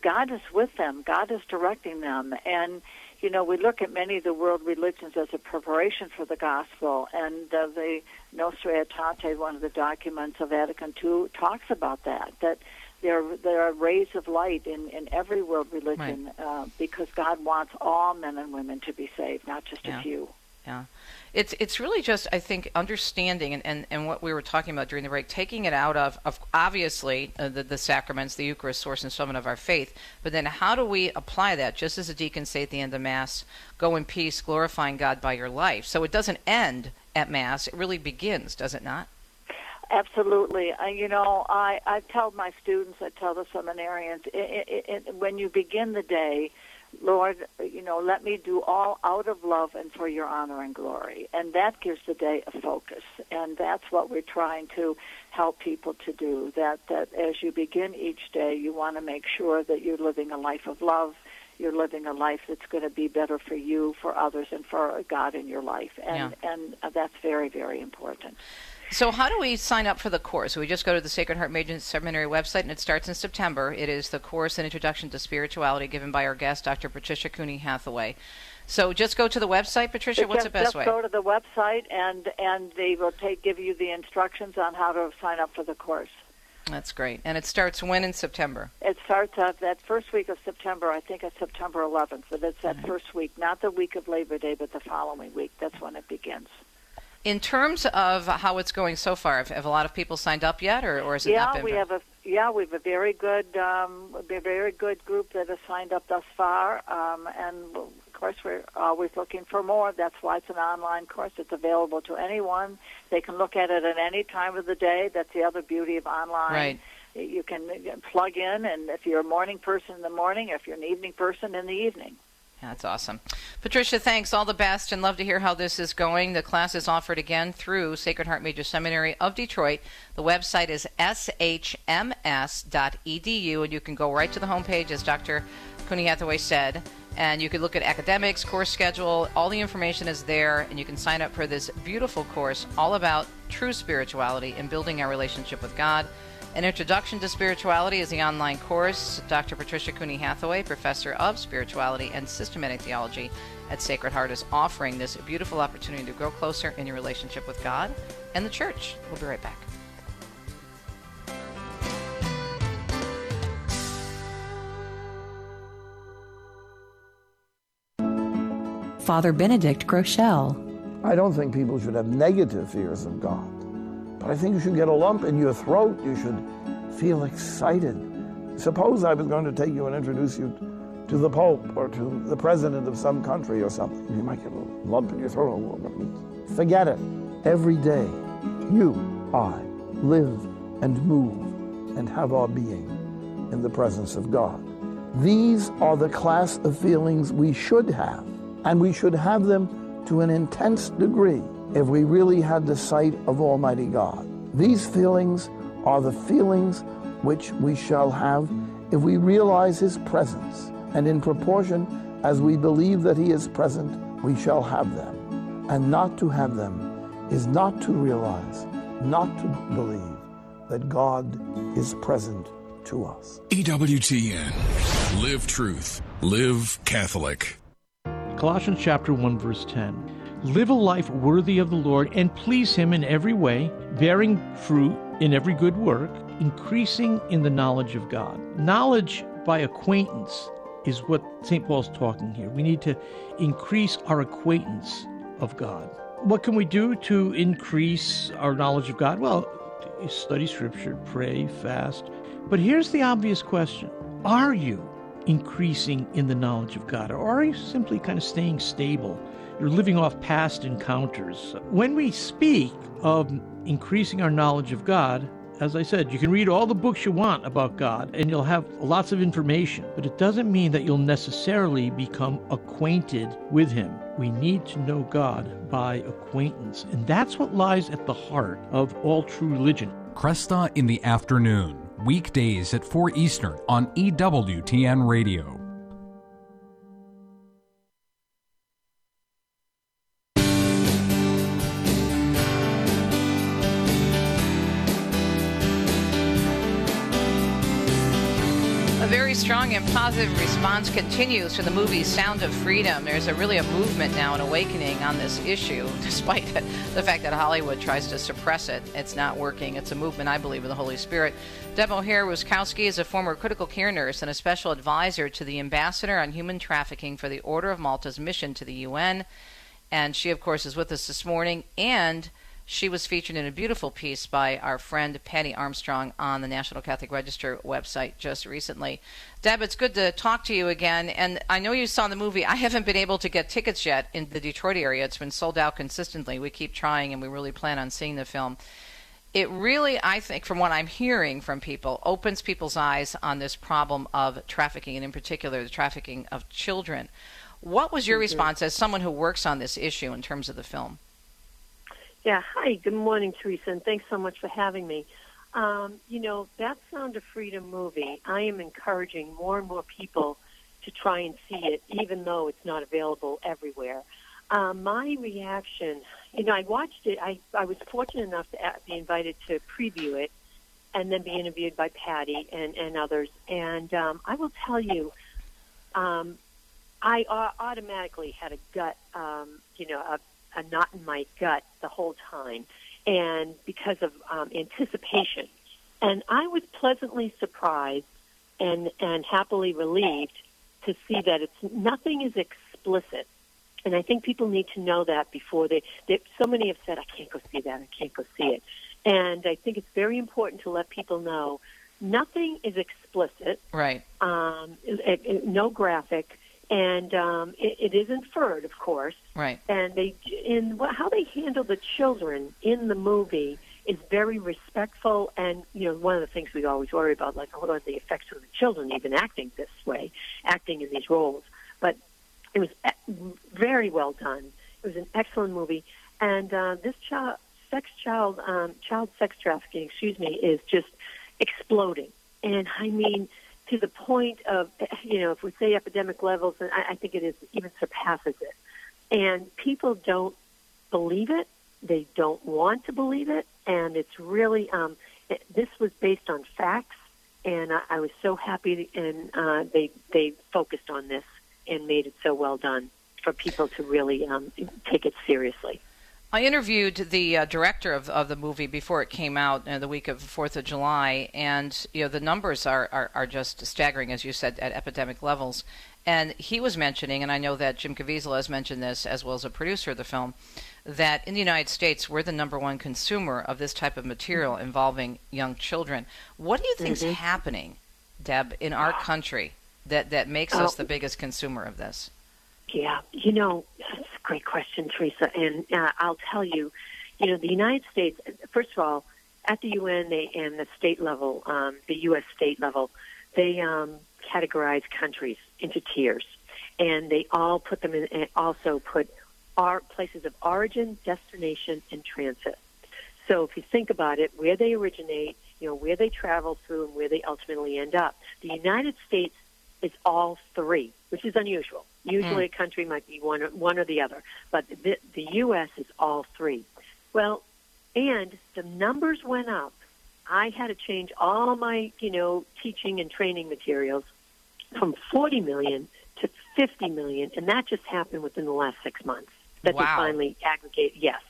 [SPEAKER 21] God is with them. God is directing them, and you know, we look at many of the world religions as a preparation for the gospel, and uh, the Nostra Aetate, one of the documents of Vatican II, talks about that. That there there are rays of light in in every world religion uh, because God wants all men and women to be saved, not just
[SPEAKER 3] Yeah.
[SPEAKER 21] a few.
[SPEAKER 3] Yeah. It's it's really just I think understanding and, and, and what we were talking about during the break, taking it out of, of obviously uh, the, the sacraments, the Eucharist, source and summit of our faith, but then how do we apply that? Just as the deacons say at the end of Mass, go in peace, glorifying God by your life. So it doesn't end at Mass; it really begins, does it not?
[SPEAKER 21] Absolutely. Uh, you know, I, I tell my students, I tell the seminarians, it, it, it, when you begin the day, Lord, you know, let me do all out of love and for your honor and glory. And that gives the day a focus. And that's what we're trying to help people to do. That, that as you begin each day, you want to make sure that you're living a life of love. You're living a life that's going to be better for you, for others, and for God in your life. And,
[SPEAKER 3] Yeah.
[SPEAKER 21] and that's very, very important.
[SPEAKER 3] So, how do we sign up for the course? We just go to the Sacred Heart Major Seminary website, and it starts in September. It is the course An Introduction to Spirituality given by our guest, Dr. Patricia Cooney Hathaway. So, just go to the website, Patricia. What's the best
[SPEAKER 21] just
[SPEAKER 3] way?
[SPEAKER 21] go to the website and and they will take give you the instructions on how to sign up for the course.
[SPEAKER 3] That's great. And it starts when in September?
[SPEAKER 21] It starts up that first week of September. I think it's September 11th, but it's that first week, not the week of Labor Day, but the following week. That's when it begins.
[SPEAKER 3] In terms of how it's going so far, have, have a lot of people signed up yet, or, or has it not
[SPEAKER 21] yeah, we have a yeah we have a very good um, a very good group that has signed up thus far, um, and of course we're always looking for more. That's why it's an online course. It's available to anyone. They can look at it at any time of the day. That's the other beauty of online.
[SPEAKER 3] Right.
[SPEAKER 21] You can plug in, and if you're a morning person in the morning, if you're an evening person in the evening.
[SPEAKER 3] That's awesome. Patricia, thanks. All the best and love to hear how this is going. The class is offered again through Sacred Heart Major Seminary of Detroit. The website is shms.edu, and you can go right to the homepage, as Dr. Cooney Hathaway said. And you can look at academics, course schedule. All the information is there, and you can sign up for this beautiful course all about true spirituality and building our relationship with God. An Introduction to Spirituality is the online course. Dr. Patricia Cooney Hathaway, professor of spirituality and systematic theology at Sacred Heart, is offering this beautiful opportunity to grow closer in your relationship with God and the church. We'll be right back.
[SPEAKER 16] Father Benedict Groeschel.
[SPEAKER 17] I don't think people should have negative fears of God, but I think you should get a lump in your throat. You should feel excited. Suppose I was going to take you and introduce you to the Pope or to the President of some country or something. You might get a lump in your throat. Forget it. Every day, you, I, live and move and have our being in the presence of God. These are the class of feelings we should have, and we should have them to an intense degree if we really had the sight of Almighty God. These feelings are the feelings which we shall have if we realize His presence, and in proportion as we believe that He is present, we shall have them. And not to have them is not to realize, not to believe that God is present to us.
[SPEAKER 13] EWTN. Live truth. Live Catholic.
[SPEAKER 22] Colossians chapter 1 verse 10. Live a life worthy of the Lord and please him in every way, bearing fruit in every good work, increasing in the knowledge of God. Knowledge by acquaintance is what St. Paul's talking here. We need to increase our acquaintance of God. What can we do to increase our knowledge of God? Well, study scripture, pray, fast. But here's the obvious question Are you increasing in the knowledge of God? Or are you simply kind of staying stable? You're living off past encounters. When we speak of increasing our knowledge of God, as I said, you can read all the books you want about God and you'll have lots of information, but it doesn't mean that you'll necessarily become acquainted with Him. We need to know God by acquaintance, and that's what lies at the heart of all true religion.
[SPEAKER 23] Kresta in the afternoon, weekdays at 4 Eastern on EWTN Radio.
[SPEAKER 3] Strong and positive response continues to the movie Sound of Freedom. There's a really a movement now, an awakening on this issue, despite the fact that Hollywood tries to suppress it. It's not working. It's a movement, I believe, of the Holy Spirit. Deb O'Hara-Rusckowski is a former critical care nurse and a special advisor to the ambassador on human trafficking for the Order of Malta's mission to the UN. And she, of course, is with us this morning. And she was featured in a beautiful piece by our friend Patti Armstrong on the National Catholic Register website just recently. Deb, it's good to talk to you again. And I know you saw the movie. I haven't been able to get tickets yet in the Detroit area. It's been sold out consistently. We keep trying, and we really plan on seeing the film. It really, I think, from what I'm hearing from people, opens people's eyes on this problem of trafficking, and in particular, the trafficking of children. What was your response as someone who works on this issue in terms of the film?
[SPEAKER 24] Yeah, hi, good morning, Teresa, and thanks so much for having me. Um, you know, that Sound of Freedom movie, I am encouraging more and more people to try and see it, even though it's not available everywhere. Um, my reaction, you know, I watched it. I, I was fortunate enough to be invited to preview it and then be interviewed by Patti and, and others. And um, I will tell you, um, I uh, automatically had a gut, um, you know, a, a knot in my gut the whole time, and because of um, anticipation. And I was pleasantly surprised and and happily relieved to see that it's nothing is explicit. And I think people need to know that before they, they. So many have said, "I can't go see that. I can't go see it." And I think it's very important to let people know nothing is explicit
[SPEAKER 3] Right.
[SPEAKER 24] um, it, it, no graphic, and um, it, it is inferred, of course.
[SPEAKER 3] Right.
[SPEAKER 24] And they in how they handle the children in the movie is very respectful. And you know, one of the things we always worry about, like what are the effects on the children, even acting this way, acting in these roles. But it was e- very well done. It was an excellent movie, and uh, this child, sex child, um, child sex trafficking, excuse me, is just exploding. And I mean, to the point of, you know, if we say epidemic levels, and I, I think it is even surpasses it. And people don't believe it. They don't want to believe it. And it's really, um, it, this was based on facts. And I, I was so happy, and uh, they they focused on this and made it so well done for people to really um, take it seriously.
[SPEAKER 3] I interviewed the uh, director of, of the movie before it came out uh, the week of Fourth of July, and you know the numbers are, are, are just staggering, as you said, at epidemic levels. And he was mentioning, and I know that Jim Caviezel has mentioned this as well as a producer of the film, that in the United States we're the number one consumer of this type of material involving young children. What do you think is
[SPEAKER 24] Mhm.
[SPEAKER 3] happening, Deb, in our country that that makes
[SPEAKER 24] Oh.
[SPEAKER 3] us the biggest consumer of this?
[SPEAKER 24] Yeah, you know, that's a great question, Teresa. And uh, I'll tell you, you know, the United States, first of all, at the UN they, and the state level, um, the U.S. state level, they um, categorize countries into tiers. And they all put them in, and also put our places of origin, destination, and transit. So if you think about it, where they originate, you know, where they travel through and where they ultimately end up. The United States is all three, which is unusual. Mm-hmm. Usually, a country might be one or, one or the other, but the, the U.S. is all three. Well, and the numbers went up. I had to change all my, you know, teaching and training materials from 40 million to 50 million, and that just happened within the last six months. That they finally aggregate. Yes.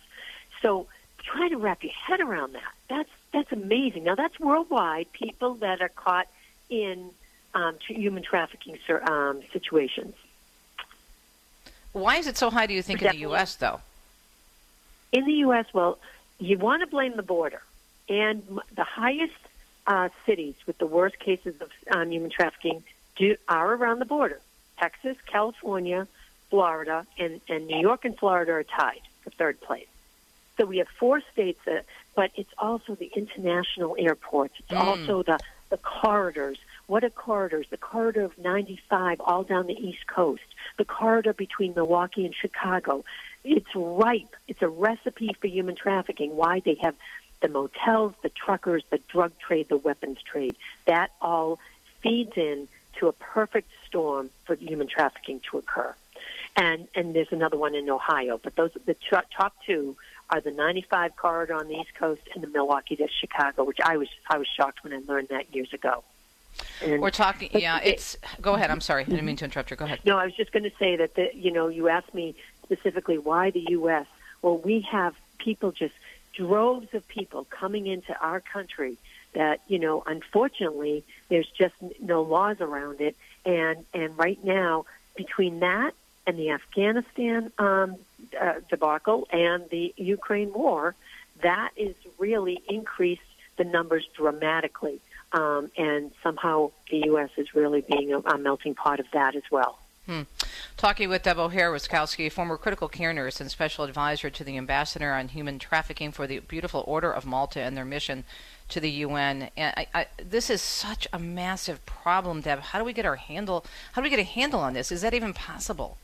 [SPEAKER 24] So try to wrap your head around that. That's that's amazing. Now that's worldwide. People that are caught in um, tr- human trafficking um, situations.
[SPEAKER 3] Why is it so high? Do you think in the U.S. though?
[SPEAKER 24] In the U.S., well, you want to blame the border. And the highest uh, cities with the worst cases of um, human trafficking do, are around the border. Texas, California, Florida, and, and New York and Florida are tied for third place. So we have four states, that, but it's also the international airports. It's
[SPEAKER 25] Mm.
[SPEAKER 24] also the, the corridors. What are corridors? The corridor of 95 all down the East Coast. The corridor between Milwaukee and Chicago. It's ripe. It's a recipe for human trafficking. Why they have the motels, the truckers, the drug trade, the weapons trade. That all feeds in to a perfect storm for human trafficking to occur. And and there's another one in Ohio, but those the top two are the 95 corridor on the East Coast and the Milwaukee to Chicago, which I was I was shocked when I learned that years ago. And-
[SPEAKER 3] We're talking. Yeah,
[SPEAKER 24] it-
[SPEAKER 3] it's. Go ahead. I'm sorry. I didn't mean to interrupt you. Go ahead.
[SPEAKER 24] no, I was just going to say that the, you know you asked me specifically why the U.S. Well, we have people just droves of people coming into our country that you know unfortunately there's just no laws around it, and and right now between that and the Afghanistan um, uh, debacle and the Ukraine war, that is really increased the numbers dramatically. Um, and somehow the U.S. is really being a, a melting pot of that as well.
[SPEAKER 3] Hmm. Talking with Deb O'Hara-Rusckowski, former critical care nurse and special advisor to the ambassador on human trafficking for the Beautiful Order of Malta and their mission to the UN. And I, I, this is such a massive problem, Deb. How do we get our handle? How do we get a handle on this? Is that even possible?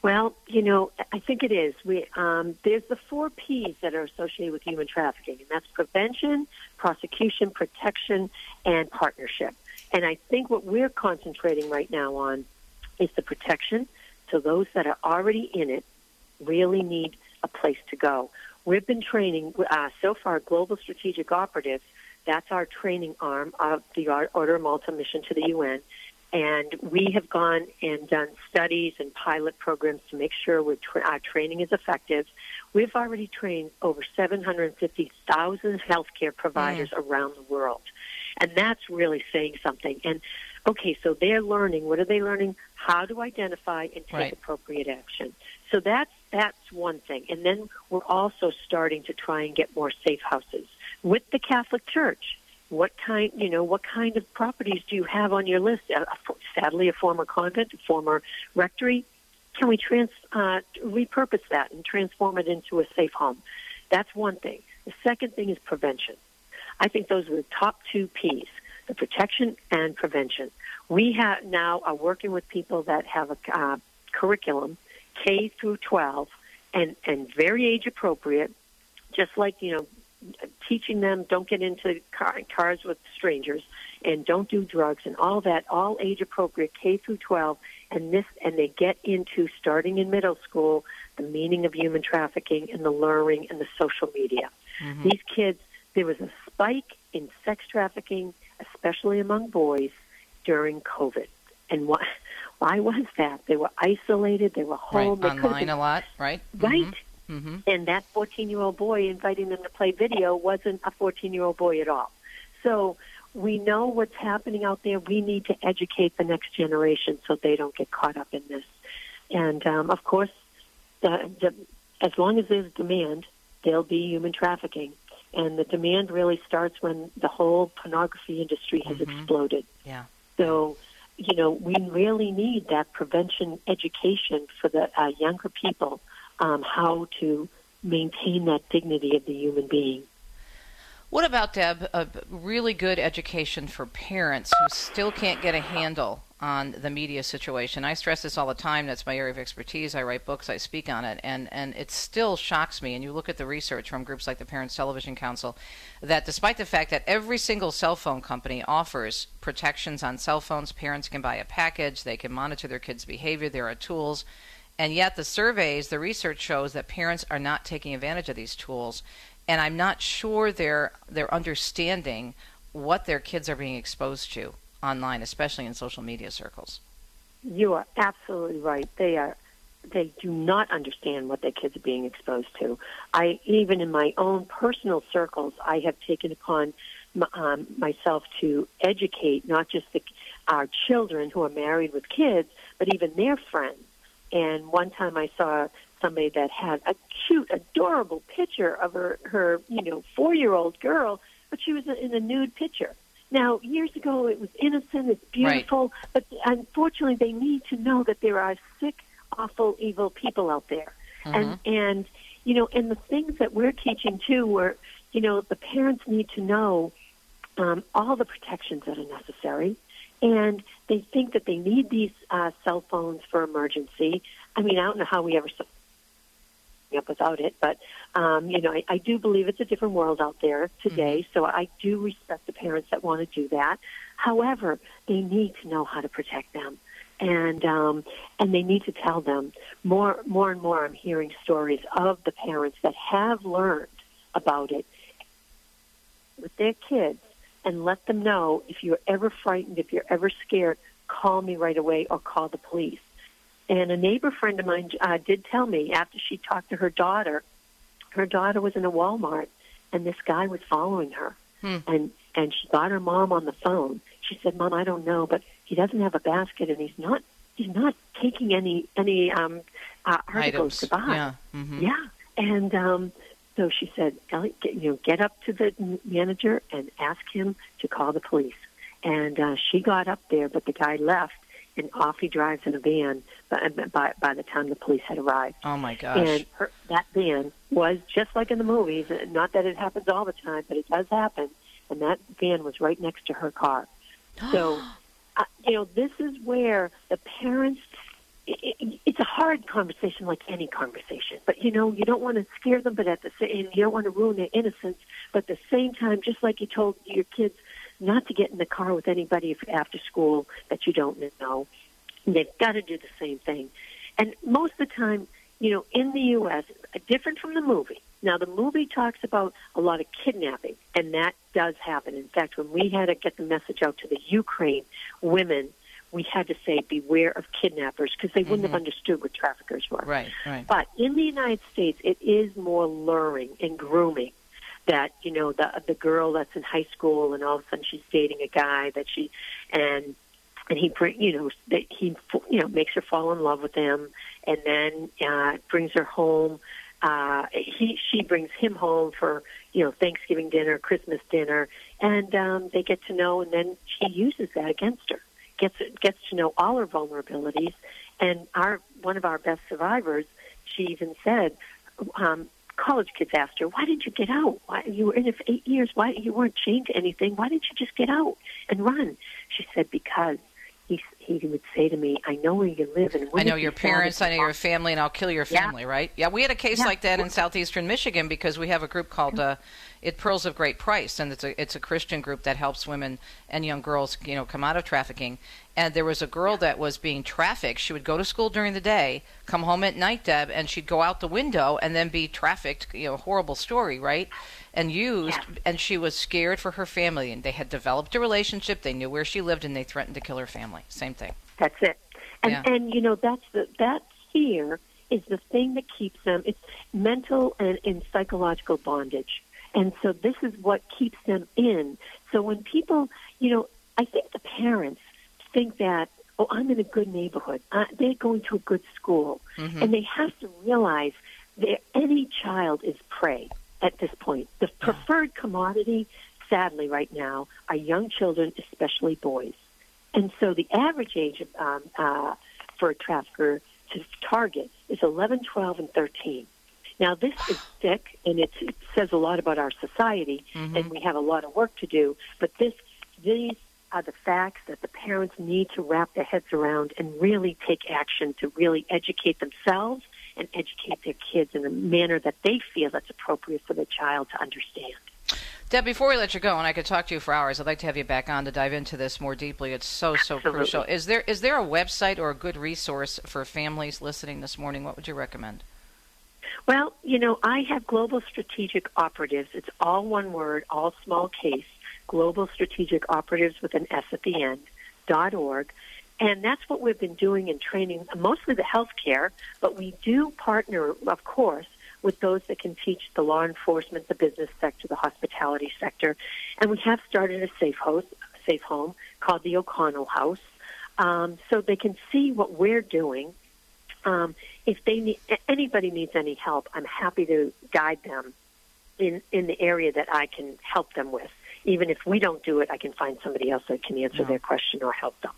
[SPEAKER 24] Well, you know, I think it is. We um, there's the four P's that are associated with human trafficking, and that's prevention, prosecution, protection, and partnership. And I think what we're concentrating right now on is the protection. So those that are already in it really need a place to go. We've been training uh, so far global strategic operatives. That's our training arm of the Order of Malta mission to the UN. And we have gone and done studies and pilot programs to make sure tra- our training is effective. We've already trained over 750,000 healthcare providers mm. around the world. And that's really saying something. And okay, so they're learning. What are they learning? How to identify and take
[SPEAKER 3] right.
[SPEAKER 24] appropriate action. So that's that's one thing. And then we're also starting to try and get more safe houses with the Catholic Church. What kind, you know, what kind of properties do you have on your list? Uh, sadly, a former convent, a former rectory. Can we trans, uh, repurpose that and transform it into a safe home? That's one thing. The second thing is prevention. I think those are the top two P's: the protection and prevention. We have now are working with people that have a uh, curriculum K through 12 and, and very age appropriate, just like, you know, teaching them don't get into car, cars with strangers and don't do drugs and all that, all age appropriate K through 12. And this, and they get into starting in middle school, the meaning of human trafficking and the luring and the social media. Mm-hmm. These kids, there was a spike in sex trafficking, especially among boys during COVID. And what, why was that? They were isolated. They were home.
[SPEAKER 3] Right. Online a lot, right?
[SPEAKER 24] Right.
[SPEAKER 3] Mm-hmm.
[SPEAKER 24] And that 14 year old boy inviting them to play video wasn't a 14 year old boy at all. So we know what's happening out there. We need to educate the next generation so they don't get caught up in this. And um, of course, the, the, as long as there's demand, there'll be human trafficking. And the demand really starts when the whole pornography industry has
[SPEAKER 3] mm-hmm.
[SPEAKER 24] exploded.
[SPEAKER 3] Yeah.
[SPEAKER 24] So you know, we really need that prevention education for the uh, younger people, um, how to maintain that dignity of the human being.
[SPEAKER 3] What about, Deb, a really good education for parents who still can't get a handle on the media situation? I stress this all the time. That's my area of expertise. I write books, I speak on it, and, and it still shocks me. And you look at the research from groups like the Parents Television Council that despite the fact that every single cell phone company offers protections on cell phones, parents can buy a package, they can monitor their kids' behavior, there are tools. And yet, the surveys, the research shows that parents are not taking advantage of these tools and I'm not sure they're they're understanding what their kids are being exposed to online, especially in social media circles.
[SPEAKER 24] You are absolutely right. They are they do not understand what their kids are being exposed to. I even in my own personal circles, I have taken upon um, myself to educate not just the, our children who are married with kids, but even their friends. And one time I saw somebody that had a cute, adorable picture of her, her you know, four year old girl, but she was in a nude picture. Now, years ago, it was innocent, it's beautiful,
[SPEAKER 3] right.
[SPEAKER 24] but unfortunately, they need to know that there are sick, awful, evil people out there.
[SPEAKER 3] Mm-hmm.
[SPEAKER 24] And, and, you know, and the things that we're teaching too, where, you know, the parents need to know um, all the protections that are necessary. And they think that they need these uh, cell phones for emergency. I mean, I don't know how we ever up without it. But um, you know, I, I do believe it's a different world out there today. Mm-hmm. So I do respect the parents that want to do that. However, they need to know how to protect them, and um, and they need to tell them more. More and more, I'm hearing stories of the parents that have learned about it with their kids, and let them know if you're ever frightened, if you're ever scared, call me right away or call the police and a neighbor friend of mine uh, did tell me after she talked to her daughter, her daughter was in a Walmart, and this guy was following her,
[SPEAKER 3] hmm.
[SPEAKER 24] and and she got her mom on the phone. She said, "Mom, I don't know, but he doesn't have a basket, and he's not he's not taking any any um uh, articles
[SPEAKER 3] Items,
[SPEAKER 24] to buy.
[SPEAKER 3] yeah, mhm.
[SPEAKER 24] Yeah, and um, so she said, Ellie, get, you know, get up to the manager and ask him to call the police. And uh, she got up there, but the guy left, and off he drives in a van. By, by by the time the police had arrived,
[SPEAKER 3] Oh my gosh.
[SPEAKER 24] and her, that van was just like in the movies. uh, Not that it happens all the time, but it does happen. And that van was right next to her car. So, uh, you know, this is where the parents. It, it, it's a hard conversation, like any conversation. But you know, you don't want to scare them, but at the same, you don't want to ruin their innocence. But at the same time, just like you told your kids not to get in the car with anybody after school that you don't know, they've got to do the same thing. And most of the time, you know, in the U.S., different from the movie. Now, the movie talks about a lot of kidnapping, and that does happen. In fact, when we had to get the message out to the Ukraine women, we had to say, beware of kidnappers, because they wouldn't have understood what traffickers were.
[SPEAKER 3] Right, right.
[SPEAKER 24] But in the United States, it is more luring and grooming. That you know the the girl that's in high school and all of a sudden she's dating a guy that she and and he bring you know that he you know makes her fall in love with him and then uh, brings her home. Uh, he she brings him home for you know Thanksgiving dinner, Christmas dinner, and um, they get to know, and then she uses that against her. Gets gets to know all her vulnerabilities, and our one of our best survivors, she even said, um, college kids asked her, "Why didn't you get out? Why you were in it for eight years? Why you weren't chained to anything? Why didn't you just get out and run?" She said, "Because." He, would say to me, "I know where you live, and
[SPEAKER 3] I know your parents, I know your family, and I'll kill your
[SPEAKER 24] Yeah.
[SPEAKER 3] family, right? Yeah, we had a case
[SPEAKER 24] Yeah.
[SPEAKER 3] like that in southeastern Michigan because we have a group called uh, "It Pearls of Great Price," and it's a it's a Christian group that helps women and young girls, you know, come out of trafficking. And there was a girl that was being trafficked. She would go to school during the day, come home at night, Deb, and she'd go out the window and then be trafficked. You know, horrible story, right? And used, and she was scared for her family, and they had developed a relationship. They knew where she lived, and they threatened to kill her family. Same thing.
[SPEAKER 24] That's it. And
[SPEAKER 3] Yeah.
[SPEAKER 24] and you know that's the that fear is the thing that keeps them. It's mental and, and psychological bondage, and so this is what keeps them in. So when people, you know, I think the parents think that oh, I'm in a good neighborhood. Uh, they're going to a good school,
[SPEAKER 25] Mhm.
[SPEAKER 24] and they have to realize that any child is prey at this point. The preferred commodity, sadly, right now, are young children, especially boys. And so the average age of, um, uh, for a trafficker to target is 11, 12, and 13. Now, this is sick, and it's, it says a lot about our society, and we have a lot of work to do. But this, these are the facts that the parents need to wrap their heads around and really take action to really educate themselves and educate their kids in a manner that they feel that's appropriate for the child to understand.
[SPEAKER 3] Deb, before we let you go, and I could talk to you for hours, I'd like to have you back on to dive into this more deeply. It's so so
[SPEAKER 24] Absolutely.
[SPEAKER 3] crucial. Is there is there a website or a good resource for families listening this morning? What would you recommend?
[SPEAKER 24] Well, you know, I have Global Strategic Operatives. It's all one word, all small case. Global Strategic Operatives with an S at the end, dot org. And that's what we've been doing in training, mostly the healthcare, but we do partner, of course, with those that can teach the law enforcement, the business sector, the hospitality sector. And we have started a safe house, safe home called the O'Connell House. Um, so they can see what we're doing um, if they need anybody needs any help, I'm happy to guide them in in the area that I can help them with. Even if we don't do it, I can find somebody else that can answer their question or help them.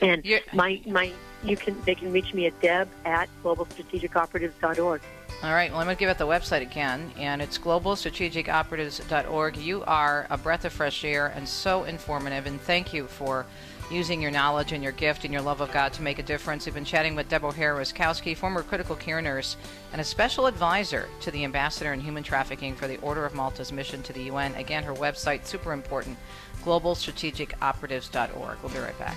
[SPEAKER 24] And my my you can they can reach me at deb at globalstrategicoperatives.org.
[SPEAKER 3] All right, well, I'm going to give out the website again, and it's globalstrategicoperatives.org. You are a breath of fresh air and so informative, and thank you for using your knowledge and your gift and your love of God to make a difference. We've been chatting with Deb O'Hara-Rusckowski, former critical care nurse and a special advisor to the ambassador in human trafficking for the Order of Malta's mission to the UN. Again, her website, super important, globalstrategicoperatives.org. We'll be right back.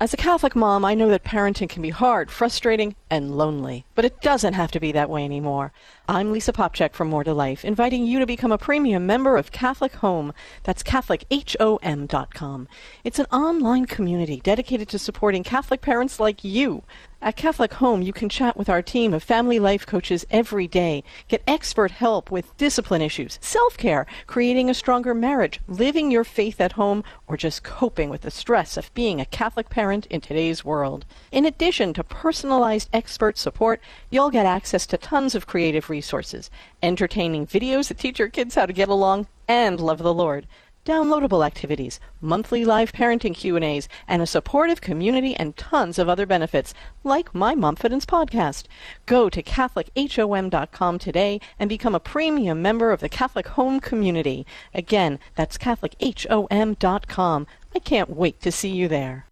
[SPEAKER 19] As a Catholic mom, I know that parenting can be hard, frustrating, and lonely. But it doesn't have to be that way anymore. I'm Lisa Popcak from More to Life, inviting you to become a premium member of Catholic Home. That's CatholicHOM.com. It's an online community dedicated to supporting Catholic parents like you. At Catholic Home, you can chat with our team of family life coaches every day, get expert help with discipline issues, self care, creating a stronger marriage, living your faith at home, or just coping with the stress of being a Catholic parent in today's world. In addition to personalized expert support, you'll get access to tons of creative resources, entertaining videos that teach your kids how to get along and love the Lord downloadable activities, monthly live parenting Q&As, and a supportive community and tons of other benefits, like my Momfidence podcast. Go to CatholicHOM.com today and become a premium member of the Catholic Home community. Again, that's CatholicHOM.com. I can't wait to see you there.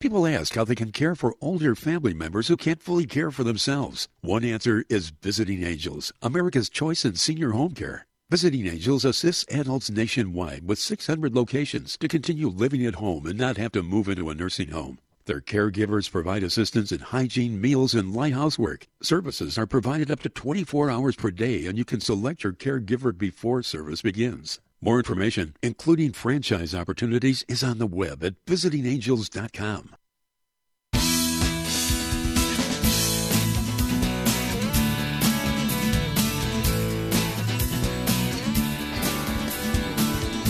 [SPEAKER 14] People ask how they can care for older family members who can't fully care for themselves. One answer is Visiting Angels, America's choice in senior home care. Visiting Angels assists adults nationwide with 600 locations to continue living at home and not have to move into a nursing home. Their caregivers provide assistance in hygiene, meals, and light housework. Services are provided up to 24 hours per day, and you can select your caregiver before service begins. More information, including franchise opportunities, is on the web at visitingangels.com.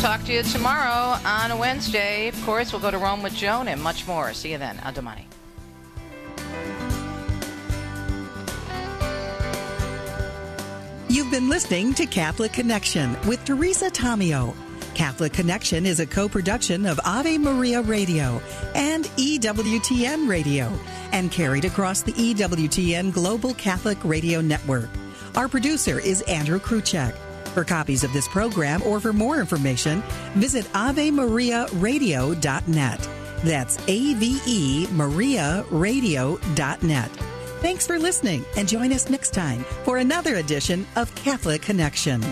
[SPEAKER 3] Talk to you tomorrow on a Wednesday. Of course, we'll go to Rome with Joan and much more. See you then. Adamani.
[SPEAKER 25] You've been listening to Catholic Connection with Teresa Tomeo. Catholic Connection is a co production of Ave Maria Radio and EWTN Radio and carried across the EWTN Global Catholic Radio Network. Our producer is Andrew Kruchek. For copies of this program or for more information, visit AveMariaRadio.net. That's A V E Maria Radio.net. Thanks for listening and join us next time for another edition of Catholic Connection.